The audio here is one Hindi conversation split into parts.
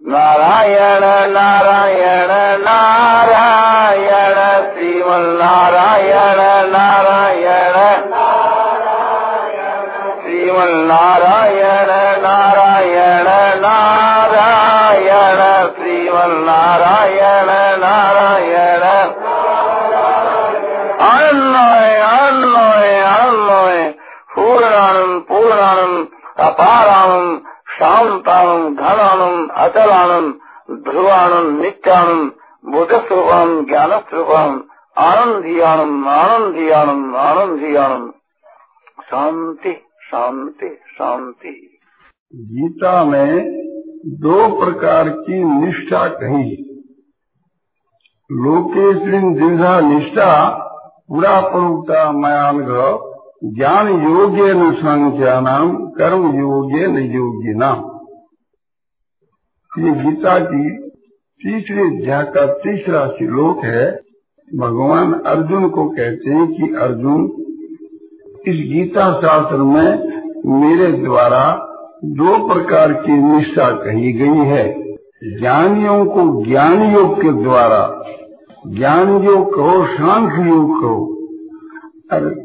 நாராயண நாராயண நாராயண ஸ்ரீமன் நாராயண நாராயண. ஸ்ரீமன் நாராயண நாராயண நாராயண. ஸ்ரீமன் நாராயண நாராயண. அண்ணோய் அண்ணோய் அண்ணோய் பூரணனும் பூரணனும் அபாராமும் சாந்தாவும் கன पूर्णानंद अपारानंद शांतानंद घनानंद अचलानंद, ध्रुवानंद, नित्यानंद बुद्ध स्वरूपानंद ज्ञान स्वरूपानंद आनंदी आनंद आनंदी आनंद आनंदी आनंद शांति शांति शांति। गीता में दो प्रकार की निष्ठा कही। लोकेश्वरी दीर्घा निष्ठा पूरा प्रवक्ता मयांग ज्ञान योग्य न संख्या नाम कर्म योग्य न योग्य नाम ये गीता की तीसरे अध्याय का तीसरा श्लोक है। भगवान अर्जुन को कहते हैं कि, अर्जुन, इस गीता शास्त्र में मेरे द्वारा दो प्रकार की निष्ठा कही गई है। ज्ञानियों को ज्ञान योग के द्वारा, ज्ञान योग कहो सांख्य योग कहो, और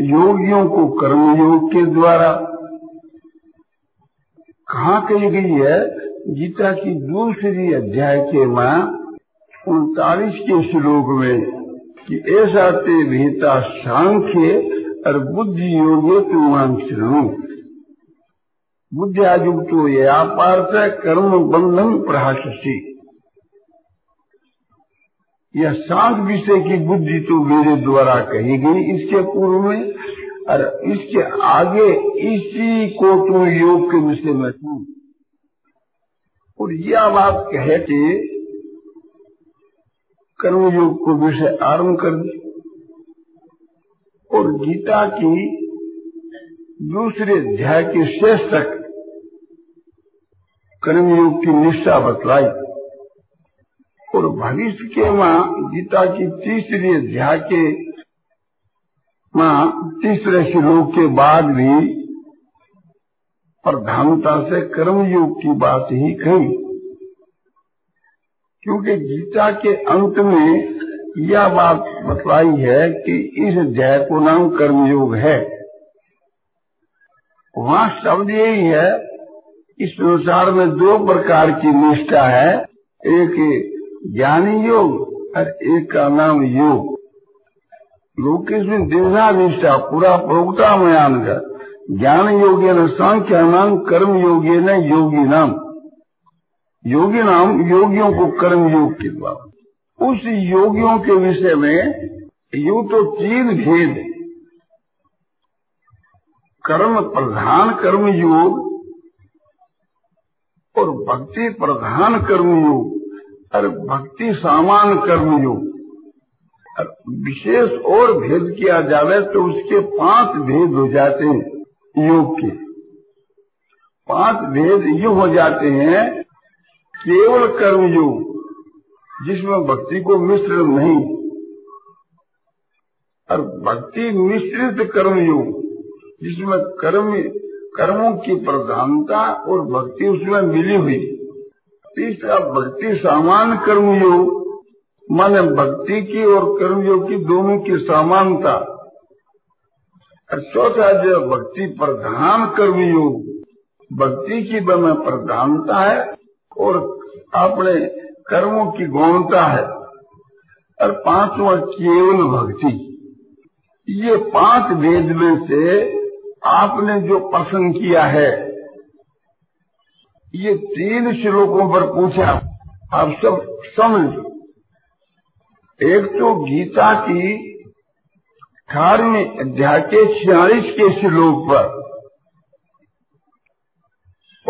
योगियों को कर्म योग के द्वारा। कहा कही गई है? गीता की दूसरी अध्याय के माँ उनतालीस के श्लोक में कि ऐसा ते भीता सांख्य और बुद्धि योगे तुमान श्रणु बुद्धि आयुक्तो या पार्थ कर्म बंधन प्रहासी यह सांख विषय की बुद्धि तो मेरे द्वारा कही गई इसके पूर्व में, और इसके आगे इसी को तो योग के विषय में थी और यह बात कहे कि कर्मयोग को विषय आरंभ कर दी। और गीता की दूसरे अध्याय के शेष तक कर्मयोग की निष्ठा बतलाई। और भविष्य के माँ गीता की तीसरी अध्याय के, माँ तीसरे श्लोक के बाद भी प्रधानता से कर्मयोग की बात ही कही। क्योंकि गीता के अंत में यह बात बतलाई है कि इस जय को नाम कर्मयोग है। वहाँ शब्द यही है, इस संसार में दो प्रकार की निष्ठा है, एक ज्ञानी योग और एक का नाम योग। लोग इसमें दिशा निष्ठा पूरा प्रोक्ता मयान का ज्ञान योगी न सांख्य नाम कर्म योगी न योगी नाम योगी नाम योगियों को कर्म योग के द्वारा। उस योगियों के विषय में यू तो तीन भेद कर्म प्रधान कर्म योग और भक्ति प्रधान कर्म योग और भक्ति सामान कर्म योग विशेष और भेद किया जावे तो उसके पाँच भेद हो जाते हैं। योग के। पाँच भेद ये हो जाते हैं, केवल कर्म योग जिसमें भक्ति को मिश्र नहीं। और भक्ति मिश्रित कर्म योग जिसमें कर्म, कर्मों की प्रधानता और भक्ति उसमें मिली हुई। तीसरा, भक्ति सामान कर्मयोग माने भक्ति की और कर्मयोग की दोनों की समानता। चौथा जो भक्ति प्रधान कर्मयोग भक्ति की में प्रधानता है और अपने कर्मों की गौणता है। और पांचवा केवल भक्ति। ये पाँच वेद में से आपने जो प्रसंग किया है, ये तीन श्लोकों पर पूछा। आप सब समझ एक तो गीता की अठारहवीं अध्याय के छियालीस के श्लोक पर।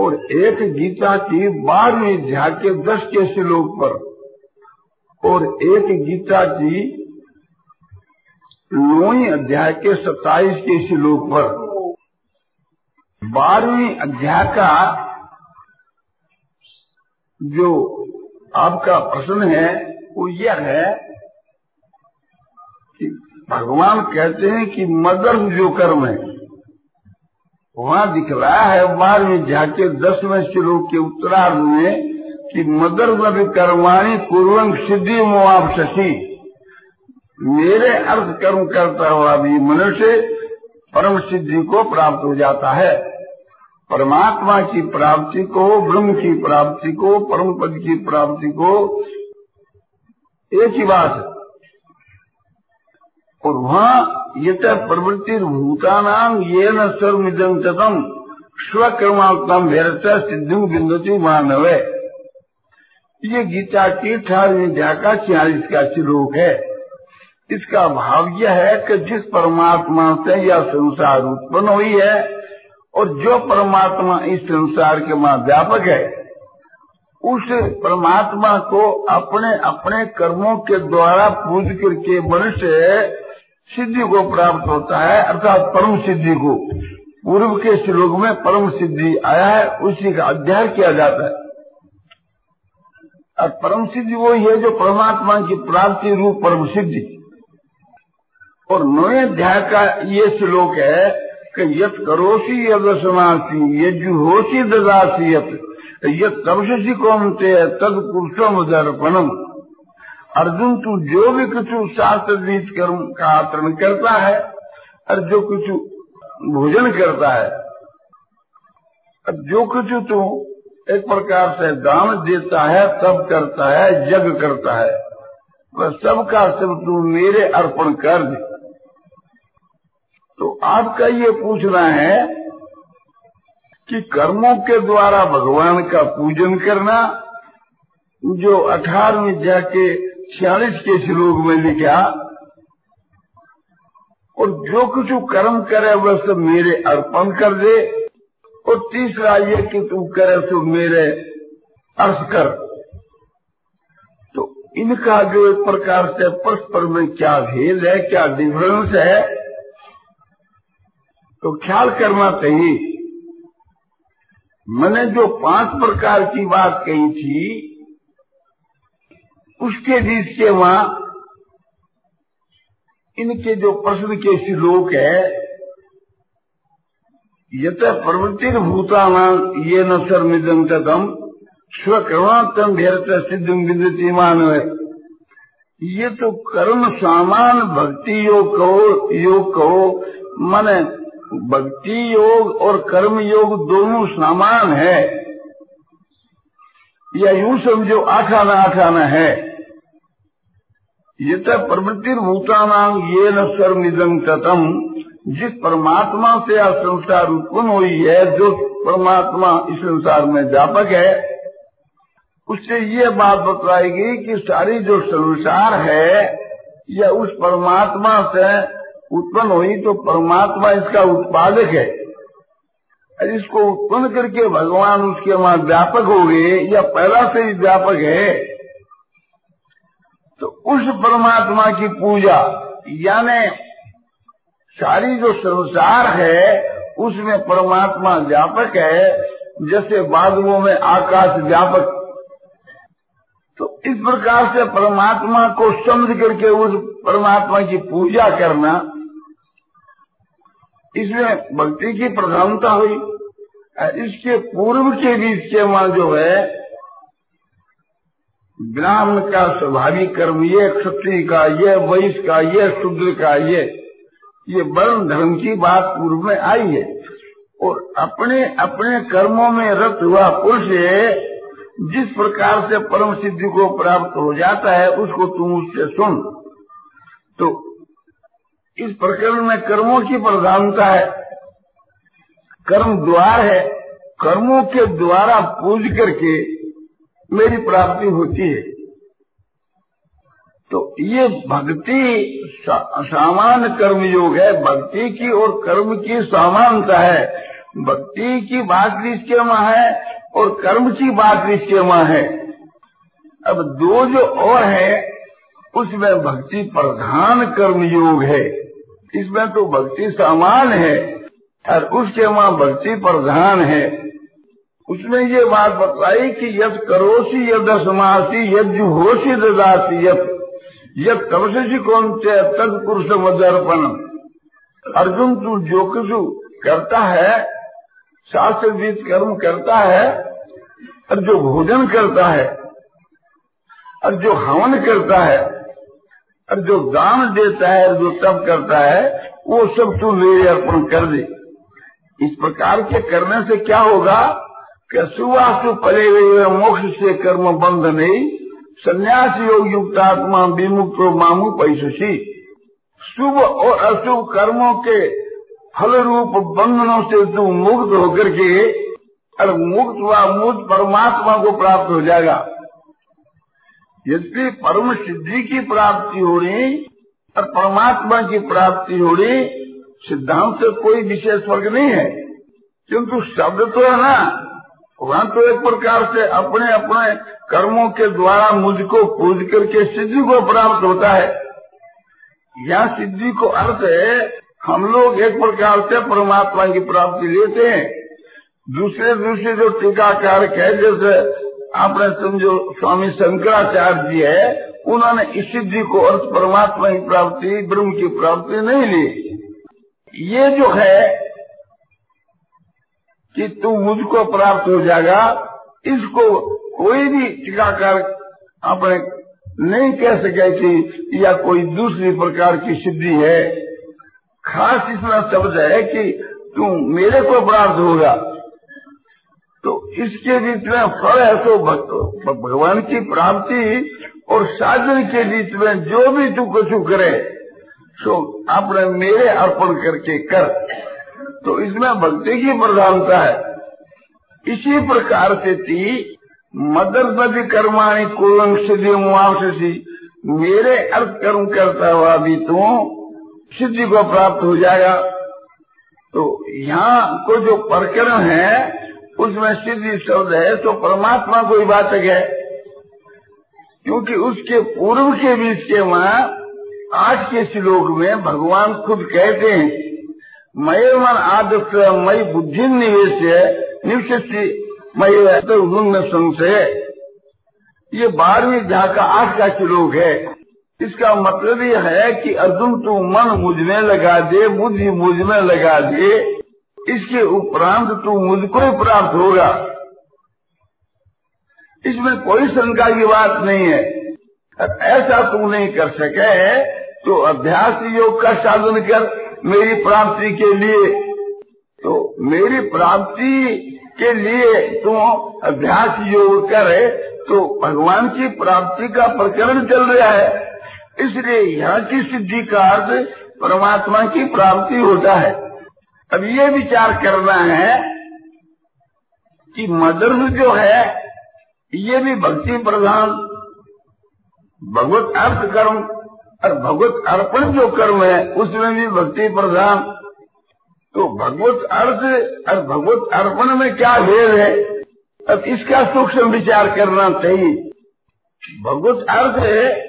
और एक गीता की बारहवीं अध्याय के दस के श्लोक पर। और एक गीता की नौवीं अध्याय के सत्ताईस के श्लोक पर। बारहवीं अध्याय का जो आपका प्रश्न है, वो यह है कि भगवान कहते हैं कि मदर्थ जो कर्म है, वहाँ दिखलाया है बारहवीं जाके दसवें श्लोक के उत्तरार्ध में कि मदर कर्माणी पूर्वंग सिद्धि मुआब शशि मेरे अर्थ कर्म करता हुआ भी मनुष्य परम सिद्धि को प्राप्त हो जाता है। परमात्मा की प्राप्ति को, ब्रह्म की प्राप्ति को, परम पद की प्राप्ति को, एक ही बात है। और वहाँ ये प्रवृत्ति भूतानाम ये न सर्विदम ततम स्वकर्मात्म व्यर्थ सिद्धि बिंदुति मानव। ये गीता की अठारहवीं अध्याय का छियालीस का श्लोक है। इसका भाव यह है कि जिस परमात्मा से यह संसार उत्पन्न हुई है और जो परमात्मा इस संसार के माँ व्यापक है, उस परमात्मा को अपने अपने कर्मों के द्वारा पूज करके मनुष्य सिद्धि को प्राप्त होता है, अर्थात परम सिद्धि को। पूर्व के श्लोक में परम सिद्धि आया है, उसी का अध्ययन किया जाता है। और परम सिद्धि वही है जो परमात्मा की प्राप्ति रूप परम सिद्धि। और नवे अध्याय का ये श्लोक है कि यत करोसी यदसनासी यजुहोसी ददासी यत यत तपसी कौनते तद पुरुषम दर्पणम अर्जुन, तू जो भी कुछ शास्त्र बीज कर्म का आचरण करता है और जो कुछ भोजन करता है, और जो कुछ तू एक प्रकार से दान देता है तब करता है जग करता है, वह सबका सब तू मेरे अर्पण कर दे। तो आपका ये पूछना है कि कर्मों के द्वारा भगवान का पूजन करना, जो अठारहवीं जाके छियालीस के श्लोक में लिखा, और जो कुछ कर्म करे, वह सब मेरे अर्पण कर दे। और तीसरा ये कि तू करे तो मेरे अर्थ कर। तो इनका जो एक प्रकार से परस्पर में क्या भेद है, क्या डिफरेंस है तो ख्याल करना चाहिए। मैंने जो पाँच प्रकार की बात कही थी उसके के वहाँ इनके जो प्रश्न के श्लोक है, यत प्रवृत्ति भूतानाम ये न सर्मिदम तम स्वकर्मात्म भेरत सिद्ध बिंदती मानव ये तो कर्म सामान भक्ति योग कहो योग कहो माने भक्ति योग और कर्म योग दोनों समान है। या यूँ समझो आखाना आखाना है। ये तो प्रवृत्ति भूतानाम ये न सर्वनिधन ततम। जिस परमात्मा से यह संसार उत्पन्न हुई है, जो परमात्मा इस संसार में व्यापक है, उससे ये बात बताएगी कि सारी जो संसार है यह उस परमात्मा से उत्पन्न हुई तो परमात्मा इसका उत्पादक है। इसको उत्पन्न करके भगवान उसके वहाँ व्यापक हो गए, या पहला से ही व्यापक है तो उस परमात्मा की पूजा, यानी सारी जो संसार है, उसमें परमात्मा व्यापक है, जैसे बादलों में आकाश व्यापक। तो इस प्रकार से परमात्मा को समझ करके उस परमात्मा की पूजा करना, इसमें भक्ति की प्रधानता हुई। इसके पूर्व के बीच के वहाँ जो है ब्राह्मण का स्वाभाविक कर्म, ये क्षत्रिय का, ये वैश्य का, ये शूद्र का, ये ये वर्ण धर्म की बात पूर्व में आई है। और अपने अपने कर्मों में रत हुआ पुरुष जिस प्रकार से परम सिद्धि को प्राप्त हो जाता है, उसको तुम उससे सुन। तो इस प्रकरण में कर्मों की प्रधानता है। कर्म द्वार है। कर्मों के द्वारा पूज करके मेरी प्राप्ति होती है। तो ये भक्ति सा, सामान कर्म योग है। भक्ति की और कर्म की समानता है। भक्ति की बात इसके वहाँ है और कर्म की बात इसके वहाँ है। अब दो जो और है उसमें भक्ति प्रधान कर्म योग है। इसमें तो भक्ति समान है और उसके वहाँ भक्ति प्रधान है। उसमें ये बात बताई कि यद करोसी यद समासी, यद होशी ददासी यद यद तपसी कौन से तद पुरुष मदर्पण अर्जुन, तू जो कुछ करता है, शास्त्र जीत कर्म करता है, और जो भोजन करता है, और जो हवन करता है, और जो दान देता है, जो तप करता है, वो सब तू मेरे अर्पण कर दे। इस प्रकार के करने से क्या होगा? कि सुवास्तु परे हुए मोक्ष से कर्म बंध नहीं, संन्यास योग युक्त आत्मा विमुक्त मामू पैसुषी। शुभ और अशुभ कर्मों के फल रूप बंधनों से तू मुक्त होकर के, और मुक्त व मुक्त परमात्मा को प्राप्त हो जाएगा। यदि परम सिद्धि की प्राप्ति हो रही और परमात्मा की प्राप्ति हो रही सिद्धांत से कोई विशेष फ़र्क नहीं है। किंतु शब्द तो है ना। वहाँ तो एक प्रकार से अपने अपने कर्मों के द्वारा मुझको पूज करके सिद्धि को प्राप्त होता है। यहाँ सिद्धि को अर्थ है, हम लोग एक प्रकार से परमात्मा की प्राप्ति लेते हैं। दूसरे दूसरे जो टीकाकार है जैसे आपने समझो स्वामी शंकराचार्य जी है, उन्होंने इस सिद्धि को अर्थ परमात्मा की प्राप्ति, ब्रह्म की प्राप्ति नहीं ली। ये जो है कि तू मुझको प्राप्त हो जाएगा। इसको कोई भी टीकाकार अपने नहीं कह सके कि या कोई दूसरी प्रकार की सिद्धि है। खास इसमें शब्द है कि तू मेरे को प्राप्त होगा। तो इसके बीच में फल है तो भगवान की प्राप्ति और साधन के बीच में जो भी तू कुछ करे, सो आपने मेरे अर्पण करके कर। तो इसमें भक्ति की प्रधानता है। इसी प्रकार से थी मदर नदी कर्माणी कुलंग सिद्धि मेरे अर्थ कर्म करता हुआ भी तू सिद्धि को प्राप्त हो जाएगा। तो यहाँ को जो प्रकरण है, उसमें सिद्धि शब्द है तो परमात्मा कोई बातक है। क्योंकि उसके पूर्व के बीच के वहाँ आज के श्लोक में भगवान खुद कहते हैं मय मन आदत मई बुद्धि निवेश मय गुण संशय। ये बारहवीं जहाँ का आज का श्लोक है। इसका मतलब ये है कि अर्जुन तू मन मुझमें लगा दे, बुद्धि मुझमें लगा दे। इसके उपरांत तू मुझको ही प्राप्त होगा। इसमें कोई शंका की बात नहीं है। ऐसा तू नहीं कर सके तो अभ्यास योग का साधन कर। मेरी प्राप्ति के लिए। तो मेरी प्राप्ति के लिए तू अभ्यास योग करे तो भगवान की प्राप्ति का प्रकरण चल रहा है। इसलिए यहाँ की सिद्धि का अर्थ परमात्मा की प्राप्ति होता है। अब ये विचार करना है कि मदर्स जो है, ये भी भक्ति प्रधान। भगवत अर्थ कर्म और भगवत अर्पण जो कर्म है, उसमें भी भक्ति प्रधान। तो भगवत अर्थ और भगवत अर्पण में क्या भेद है? अब इसका सूक्ष्म विचार करना चाहिए। भगवत अर्थ है,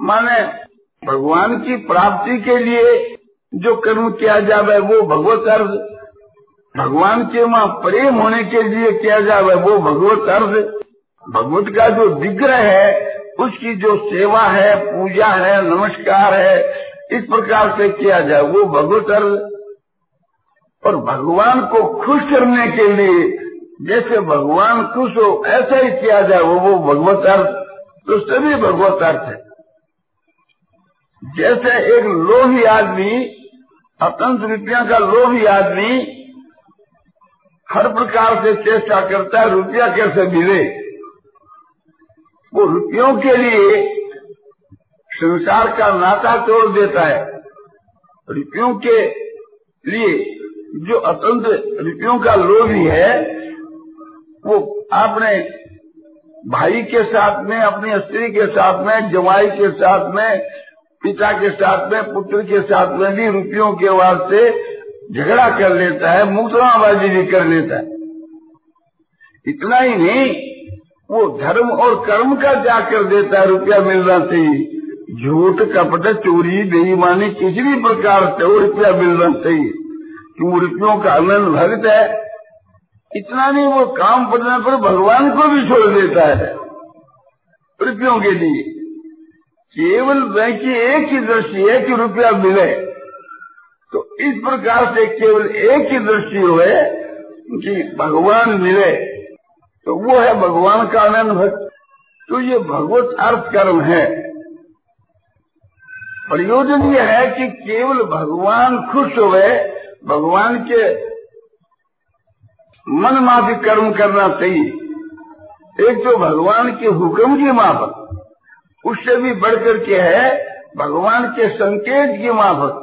माने भगवान की प्राप्ति के लिए जो कर्म किया जावे, वो भगवत अर्थ। भगवान के माँ प्रेम होने के लिए किया जावे, वो भगवत अर्थ। भगवत का जो विग्रह है उसकी जो सेवा है, पूजा है, नमस्कार है, इस प्रकार से किया जाए, वो भगवत अर्थ और भगवान को खुश करने के लिए जैसे भगवान खुश हो, ऐसा ही किया जाए, वो वो भगवत अर्थ तो सभी भगवत अर्थ है जैसे एक लोभी आदमी अतंत रुपया का लोभी आदमी, हर प्रकार से चेष्टा करता है, रुपया कैसे मिले? वो रुपयों के लिए संसार का नाता तोड़ देता है। रुपयों के लिए जो अतंत रुपयों का लोभी है, वो अपने भाई के साथ में, अपनी स्त्री के साथ में जवाई के साथ में, पिता के साथ में, पुत्र के साथ में भी रुपयों के वास्ते झगड़ा कर लेता है मुकदमाबाजी भी कर लेता है। इतना ही नहीं वो धर्म और कर्म का जा कर देता है रुपया मिलना चाहिए। झूठ, कपट, चोरी, बेईमानी, किसी भी प्रकार से वो रुपया मिलना चाहिए। कि वो रुपयों का आनंद भक्त है? इतना नहीं, वो काम पड़ने पर भगवान को भी छोड़ देता है रुपयों के लिए। केवल बैंक की एक ही दृष्टि है कि रुपया मिले। तो इस प्रकार से केवल एक ही दृष्टि हो कि भगवान मिले। तो वो है भगवान का अनंत भक्त। तो ये भगवत अर्थ कर्म है। प्रयोजन ये है कि केवल भगवान खुश हुए भगवान के मन माफ़ी कर्म करना चाहिए एक तो भगवान के हुक्म की माफक, उससे भी बढ़कर के है भगवान के संकेत की माफक,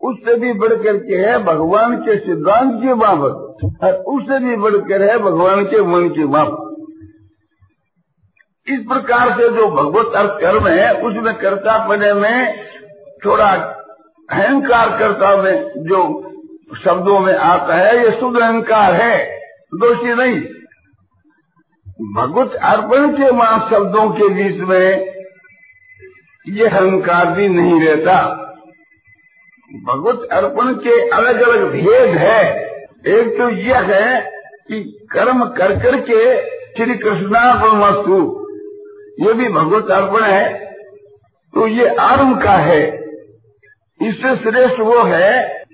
उससे भी बढ़कर के है भगवान के सिद्धांत की माफक। और उससे भी बढ़कर है भगवान के मन की माफक इस प्रकार से जो भगवत अर्थ कर्म है, उसमें कर्ता पने में थोड़ा अहंकार कर्ता में जो शब्दों में आता है, ये शुद्ध अहंकार है, दोषी नहीं। भगवत अर्पण के माँ शब्दों के बीच में ये अहंकार भी नहीं रहता। भगवत अर्पण के अलग अलग भेद है। एक तो यह है कि कर्म कर कर के श्री कृष्णार्पण मस्तु ये भी भगवत अर्पण है। तो ये आरंभ का है। इससे श्रेष्ठ वो है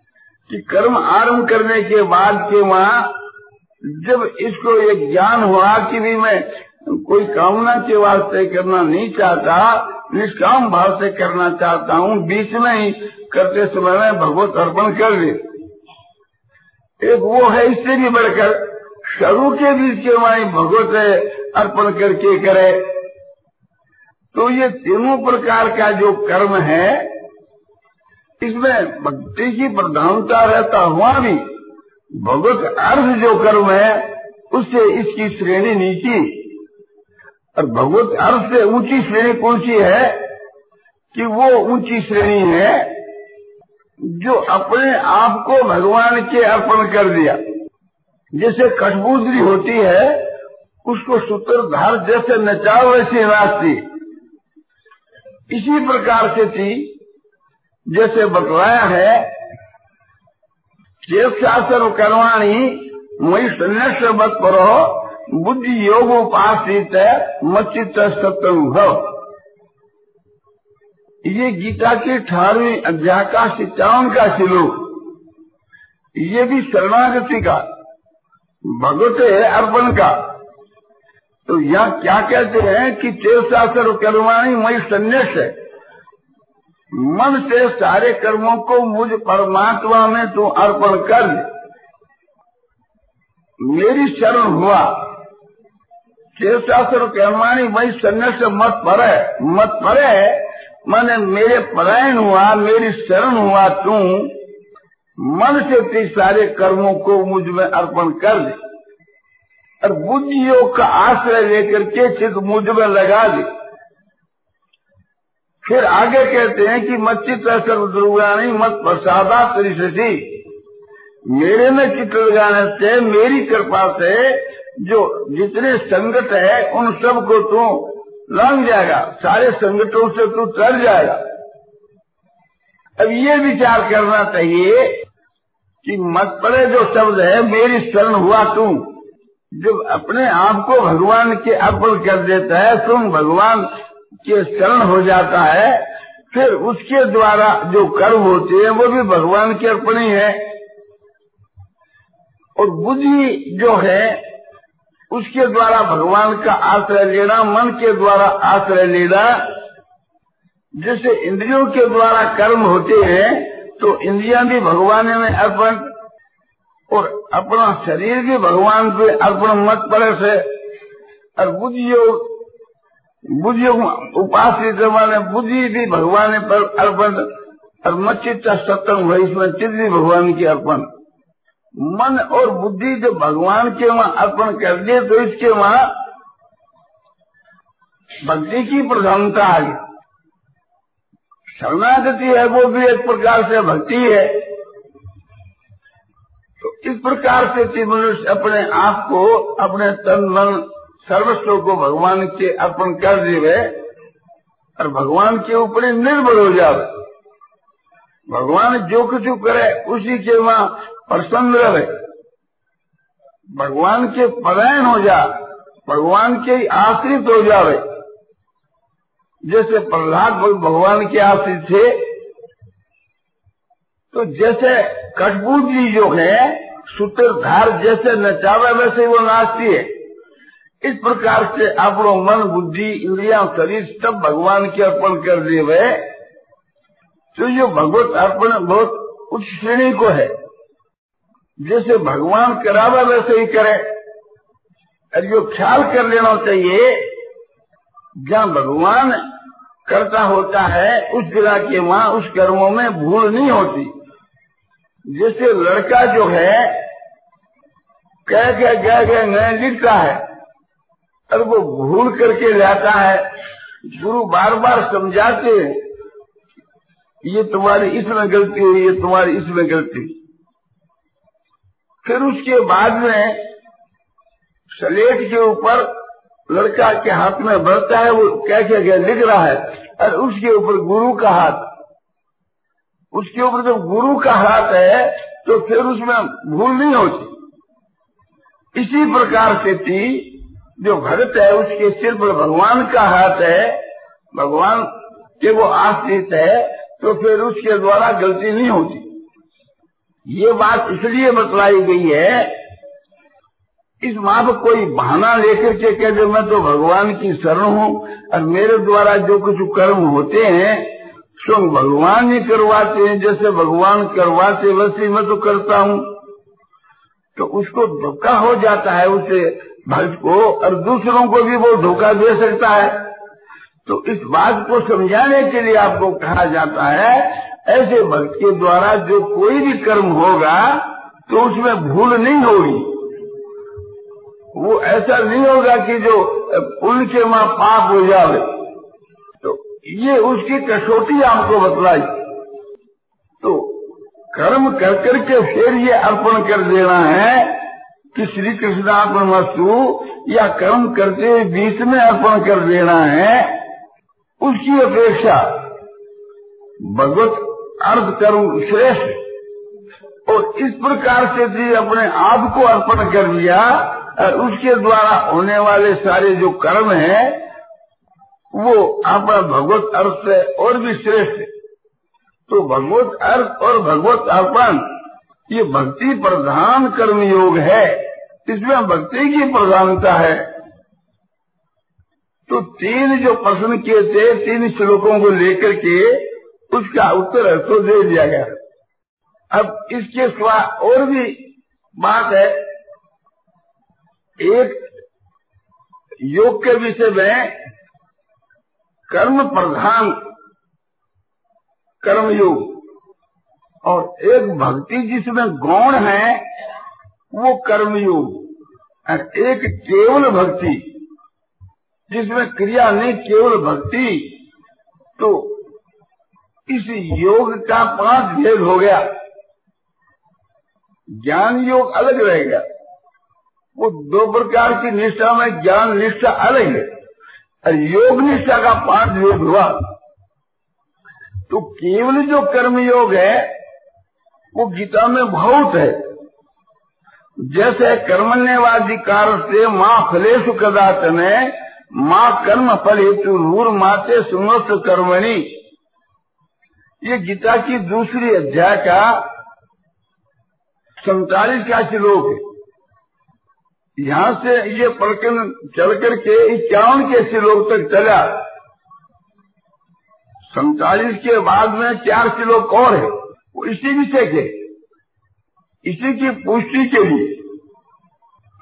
कि कर्म आरंभ करने के बाद के वहाँ जब इसको एक ज्ञान हुआ कि भी मैं कोई कामना के वास्ते करना नहीं चाहता, निष्काम भाव से करना चाहता हूँ, बीच में ही करते समय में भगवत अर्पण कर दे एक वो है, इससे भी बढ़कर शुरू के बीच के वहाँ भगवत अर्पण करके करे। तो ये तीनों प्रकार का जो कर्म है, इसमें भक्ति की प्रधानता रहता हुआ भी भगवत अर्थ जो कर्म है, उससे इसकी श्रेणी नीची। और भगवत अर्थ से ऊँची श्रेणी कौन सी है? कि वो ऊँची श्रेणी है जो अपने आप को भगवान के अर्पण कर दिया। जैसे कठबूदरी होती है, उसको सूत्रधार जैसे नचाओ वैसे नाचती। इसी प्रकार से थी, जैसे बतलाया है शास्त्र करवाणी मई संन्यास मत करो बुद्धि योग उपासित मचित सत्नुभव ये गीता के अठारहवीं अध्याय का सिक्यावन का श्लोक। ये भी शरणागति का, भगवत है अर्पण का। तो यहाँ क्या कहते हैं कि शास्त्र कर्माणी मई संन्यास है। मन से सारे कर्मों को मुझ परमात्मा में तू अर्पण कर मेरी शरण हुआ। शास्त्र कर्माणी मई संन्यास मत पर, मत परे। मैंने मेरे परायण हुआ, मेरी शरण हुआ, तू मन से ते सारे कर्मों को मुझमें अर्पण कर दे और बुद्धि योग का आश्रय लेकर के चित मुझमें लगा दे। फिर आगे कहते हैं कि मच्चित सर्वद्रुगानी मत प्रसादा त्रिशि मेरे में चित्त लगाने से मेरी कृपा से जो जितने संगत है, उन सबको तू लंग जाएगा। सारे संगठनों से तू तर जाएगा। अब ये विचार करना चाहिए कि मत पड़े जो शब्द है, मेरी शरण हुआ तू। जब अपने आप को भगवान के अर्पण कर देता है, तुम भगवान के शरण हो जाता है, फिर उसके द्वारा जो कर्म होते हैं, वो भी भगवान के अर्पण ही है। और बुद्धि जो है उसके द्वारा भगवान का आश्रय लेना, मन के द्वारा आश्रय लेना। जैसे इंद्रियों के द्वारा कर्म होते हैं तो इंद्रिया भी भगवान में अर्पण और अपना शरीर भी भगवान पे अर्पण मत पड़े से। और बुद्धि बुद्धि उपासित माने बुद्धि भी भगवान पर अर्पण और मचित सत्संग हुआ इसमें चित भी भगवान की अर्पण। मन और बुद्धि जो भगवान के वहाँ अर्पण कर दिए तो इसके वहाँ भक्ति की प्रधानता आ गई शरणागति है, वो भी एक प्रकार से भक्ति है। तो इस प्रकार से मनुष्य अपने आप को, अपने तन, मन, सर्वस्व को भगवान के अर्पण कर देवे और भगवान के ऊपर निर्भर हो जावे। भगवान जो कुछ करे, उसी के वहाँ प्रसन्न रहे। भगवान के पलायन हो जा, भगवान के आश्रित हो जावे। जैसे प्रहलाद भगवान के आश्रित थे तो जैसे कठबूत जी जो है, सूत्रधार जैसे नचावे, वैसे वो नाचती है। इस प्रकार से अपनो मन, बुद्धि, इंद्रिया, शरीर सब भगवान के अर्पण कर दिए हुए तो ये भगवत अर्पण बहुत उच्च श्रेणी को है। जैसे भगवान करावा वैसे ही करे। और जो ख्याल कर लेना चाहिए, जहाँ भगवान करता होता है, उस जगह के वहाँ उस कर्मों में भूल नहीं होती। जैसे लड़का जो है, कह के कह के नए लिखता है, और वो भूल करके लाता है। गुरु बार बार समझाते ये तुम्हारी इसमें गलती हुई, ये तुम्हारी इसमें गलती फिर उसके बाद में स्लेट के ऊपर लड़का के हाथ में बढ़ता है, वो क्या क्या लिख रहा है? और उसके ऊपर गुरु का हाथ। उसके ऊपर जब गुरु का हाथ है तो फिर उसमें भूल नहीं होती। इसी प्रकार से थी, जो भगत है, उसके सिर पर भगवान का हाथ है, भगवान के वो आश्रित है तो फिर उसके द्वारा गलती नहीं होती। ये बात इसलिए बतलाई गई है, इस माँ को कोई बहाना लेकर के कह दे, मैं तो भगवान की शरण हूँ और मेरे द्वारा जो कुछ कर्म होते हैं, स्वयं भगवान ही करवाते हैं, जैसे भगवान करवाते, वैसे मैं तो करता हूँ। तो उसको धोखा हो जाता है उसे भक्त को और दूसरों को भी वो धोखा दे सकता है। तो इस बात को समझाने के लिए आपको कहा जाता है ऐसे भक्त के द्वारा जो कोई भी कर्म होगा तो उसमें भूल नहीं होगी। वो ऐसा नहीं होगा कि जो पुण्य के माँ पाप हो जावे। तो ये उसकी कसौटी आपको बतलाई। तो कर्म कर करके फिर ये अर्पण कर देना है कि श्री कृष्णार्पण वस्तु या कर्म करते बीच में अर्पण कर देना है, उसकी अपेक्षा। भगवत अर्थ कर्म श्रेष्ठ। और इस प्रकार से जी अपने आप को अर्पण कर लिया और उसके द्वारा होने वाले सारे जो कर्म है, वो अपना भगवत अर्थ से और भी श्रेष्ठ तो भगवत अर्थ और भगवत अर्पण, ये भक्ति प्रधान कर्म योग है। इसमें भक्ति की प्रधानता है। तो तीन जो प्रश्न किए थे, तीन श्लोकों को लेकर के उसका उत्तर तो दे दिया गया। अब इसके सिवा और भी बात है। एक योग के विषय में कर्म प्रधान कर्म योग और एक भक्ति जिसमें गौण है, वो कर्मयोग। और एक केवल भक्ति, जिसमें क्रिया नहीं, केवल भक्ति तो इस योग का पाँच भेद हो गया। ज्ञान योग अलग रहेगा वो दो प्रकार की निष्ठा में ज्ञान निष्ठा अलग है। और योग निष्ठा का पाँच भेद हुआ। तो केवल जो कर्म योग है, वो गीता में बहुत है। जैसे कर्मण्यवाधिकार से माँ फलेशु कदाचन माँ कर्म फल हेतु नूर माते सुमस्त कर्मणि। ये गीता की दूसरी अध्याय का संतालीस का श्लोक है। यहाँ से ये प्रकरण चल करके इक्यावन के श्लोक तक चला। सैतालीस के बाद में चार श्लोक और है। वो इसी विषय के। इसी की पुष्टि के लिए।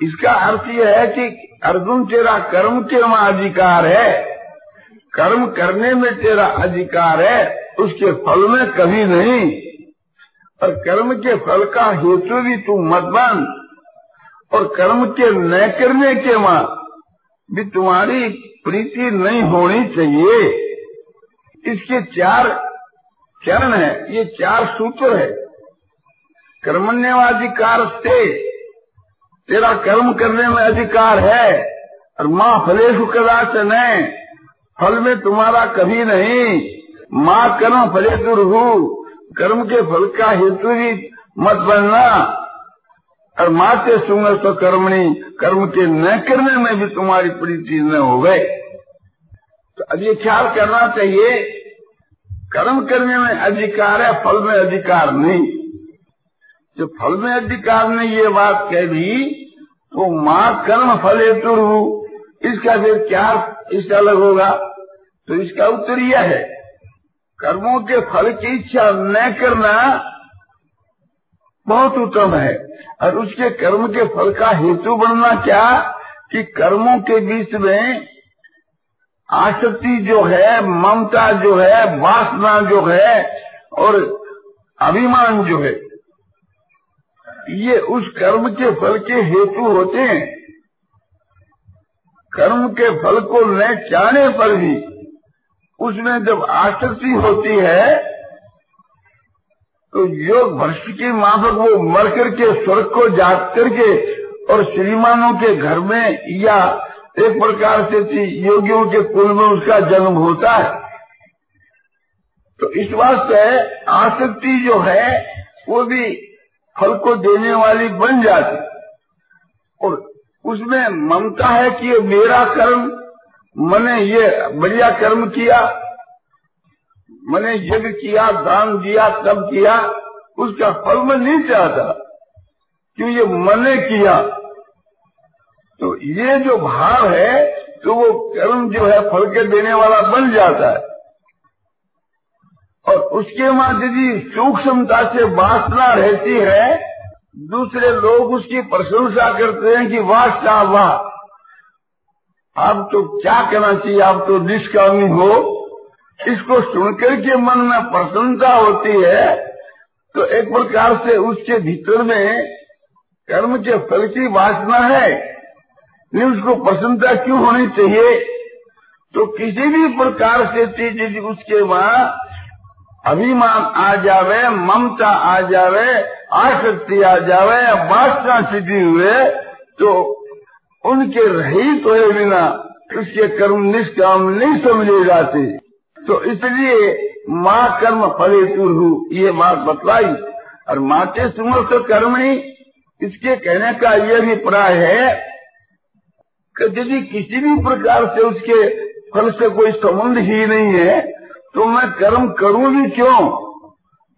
इसका अर्थ यह है कि अर्जुन तेरा कर्म के वहाँ अधिकार है। कर्म करने में तेरा अधिकार है, उसके फल में कभी नहीं। और कर्म के फल का हेतु भी तू मत बन, और कर्म के न करने के वहाँ भी तुम्हारी प्रीति नहीं होनी चाहिए। इसके चार चरण है, ये चार सूत्र है। कर्मण्यवाधिकार से तेरा कर्म करने में अधिकार है, और माँ फलेश कदाच न फल में तुम्हारा कभी नहीं। माँ कर्म फले दुर्भु कर्म के फल का हेतु ही मत बनना। और माँ से सुंग तो कर्मणी, कर्म के न करने में भी तुम्हारी प्रीति न हो गए तो अब ये ख्याल करना चाहिए, कर्म करने में अधिकार है, फल में अधिकार नहीं। जो फल में अधिकार ने ये बात कह दी तो माँ कर्म फल हेतु इसका फिर क्या इसका अलग होगा। तो इसका उत्तर यह है, कर्मों के फल की इच्छा न करना बहुत उत्तम है। और उसके कर्म के फल का हेतु बनना क्या? कि कर्मों के बीच में आसक्ति जो है, ममता जो है, वासना जो है और अभिमान जो है, ये उस कर्म के फल के हेतु होते हैं। कर्म के फल को न चाहने पर भी उसमें जब आसक्ति होती है तो योग भ्रष्ट की माफक वो मर करके स्वर्ग को जाग करके और श्रीमानों के घर में या एक प्रकार से योगियों के कुल में उसका जन्म होता है। तो इस वास्ते आसक्ति जो है, वो भी फल को देने वाली बन जाती। उसमें ममता है कि ये मेरा कर्म, मैंने ये बढ़िया कर्म किया, मैंने यज्ञ किया, दान दिया तब किया, उसका फल मैं नहीं चाहता क्यों ये मैंने किया। तो ये जो भाव है तो वो कर्म जो है, फल के देने वाला बन जाता है। और उसके बाद यदि सूक्ष्मता से वासना रहती है दूसरे लोग उसकी प्रशंसा करते हैं कि वाह क्या वाह। आप तो क्या कहना चाहिए? आप तो निष्कामी हो। इसको सुनकर के मन में प्रसन्नता होती है। तो एक प्रकार से उसके भीतर में कर्म के फल की वासना है। नहीं, उसको प्रसन्नता क्यों होनी चाहिए? तो किसी भी प्रकार से चीज़ उसके वहाँ अभिमान आ जावे, ममता आ जावे, आसक्ति आ जावे, वासना सिद्धि हुए तो उनके रहित हुए बिना उसके कर्म निष्काम नहीं समझे जाते। तो इसलिए माँ कर्म फले तुरहु ये बात बतलाई। और माते कर्म ही इसके कहने का ये भी प्राय है कि यदि किसी भी प्रकार से उसके फल से कोई संबंध ही नहीं है तो मैं कर्म करूँ भी क्यों?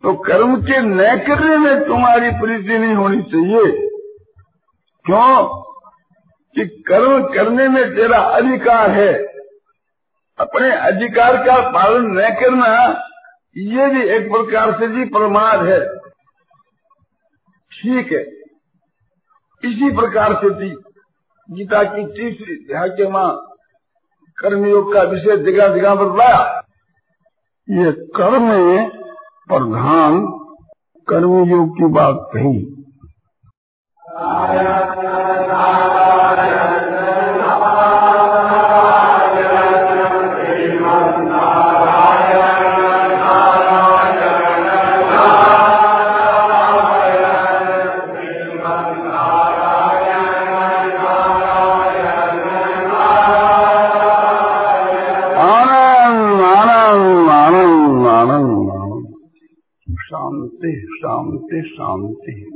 तो कर्म के न करने में तुम्हारी प्रीति नहीं होनी चाहिए। क्यों? कि कर्म करने में तेरा अधिकार है। अपने अधिकार का पालन न करना, ये भी एक प्रकार से भी प्रमाद है। ठीक है। इसी प्रकार से थी गीता की तीसरी अध्याय के माँ कर्मयोग का विषय जगह जगह बदलाया ये कर्म प्रधान कर्मयोग की बात कही शांति शांति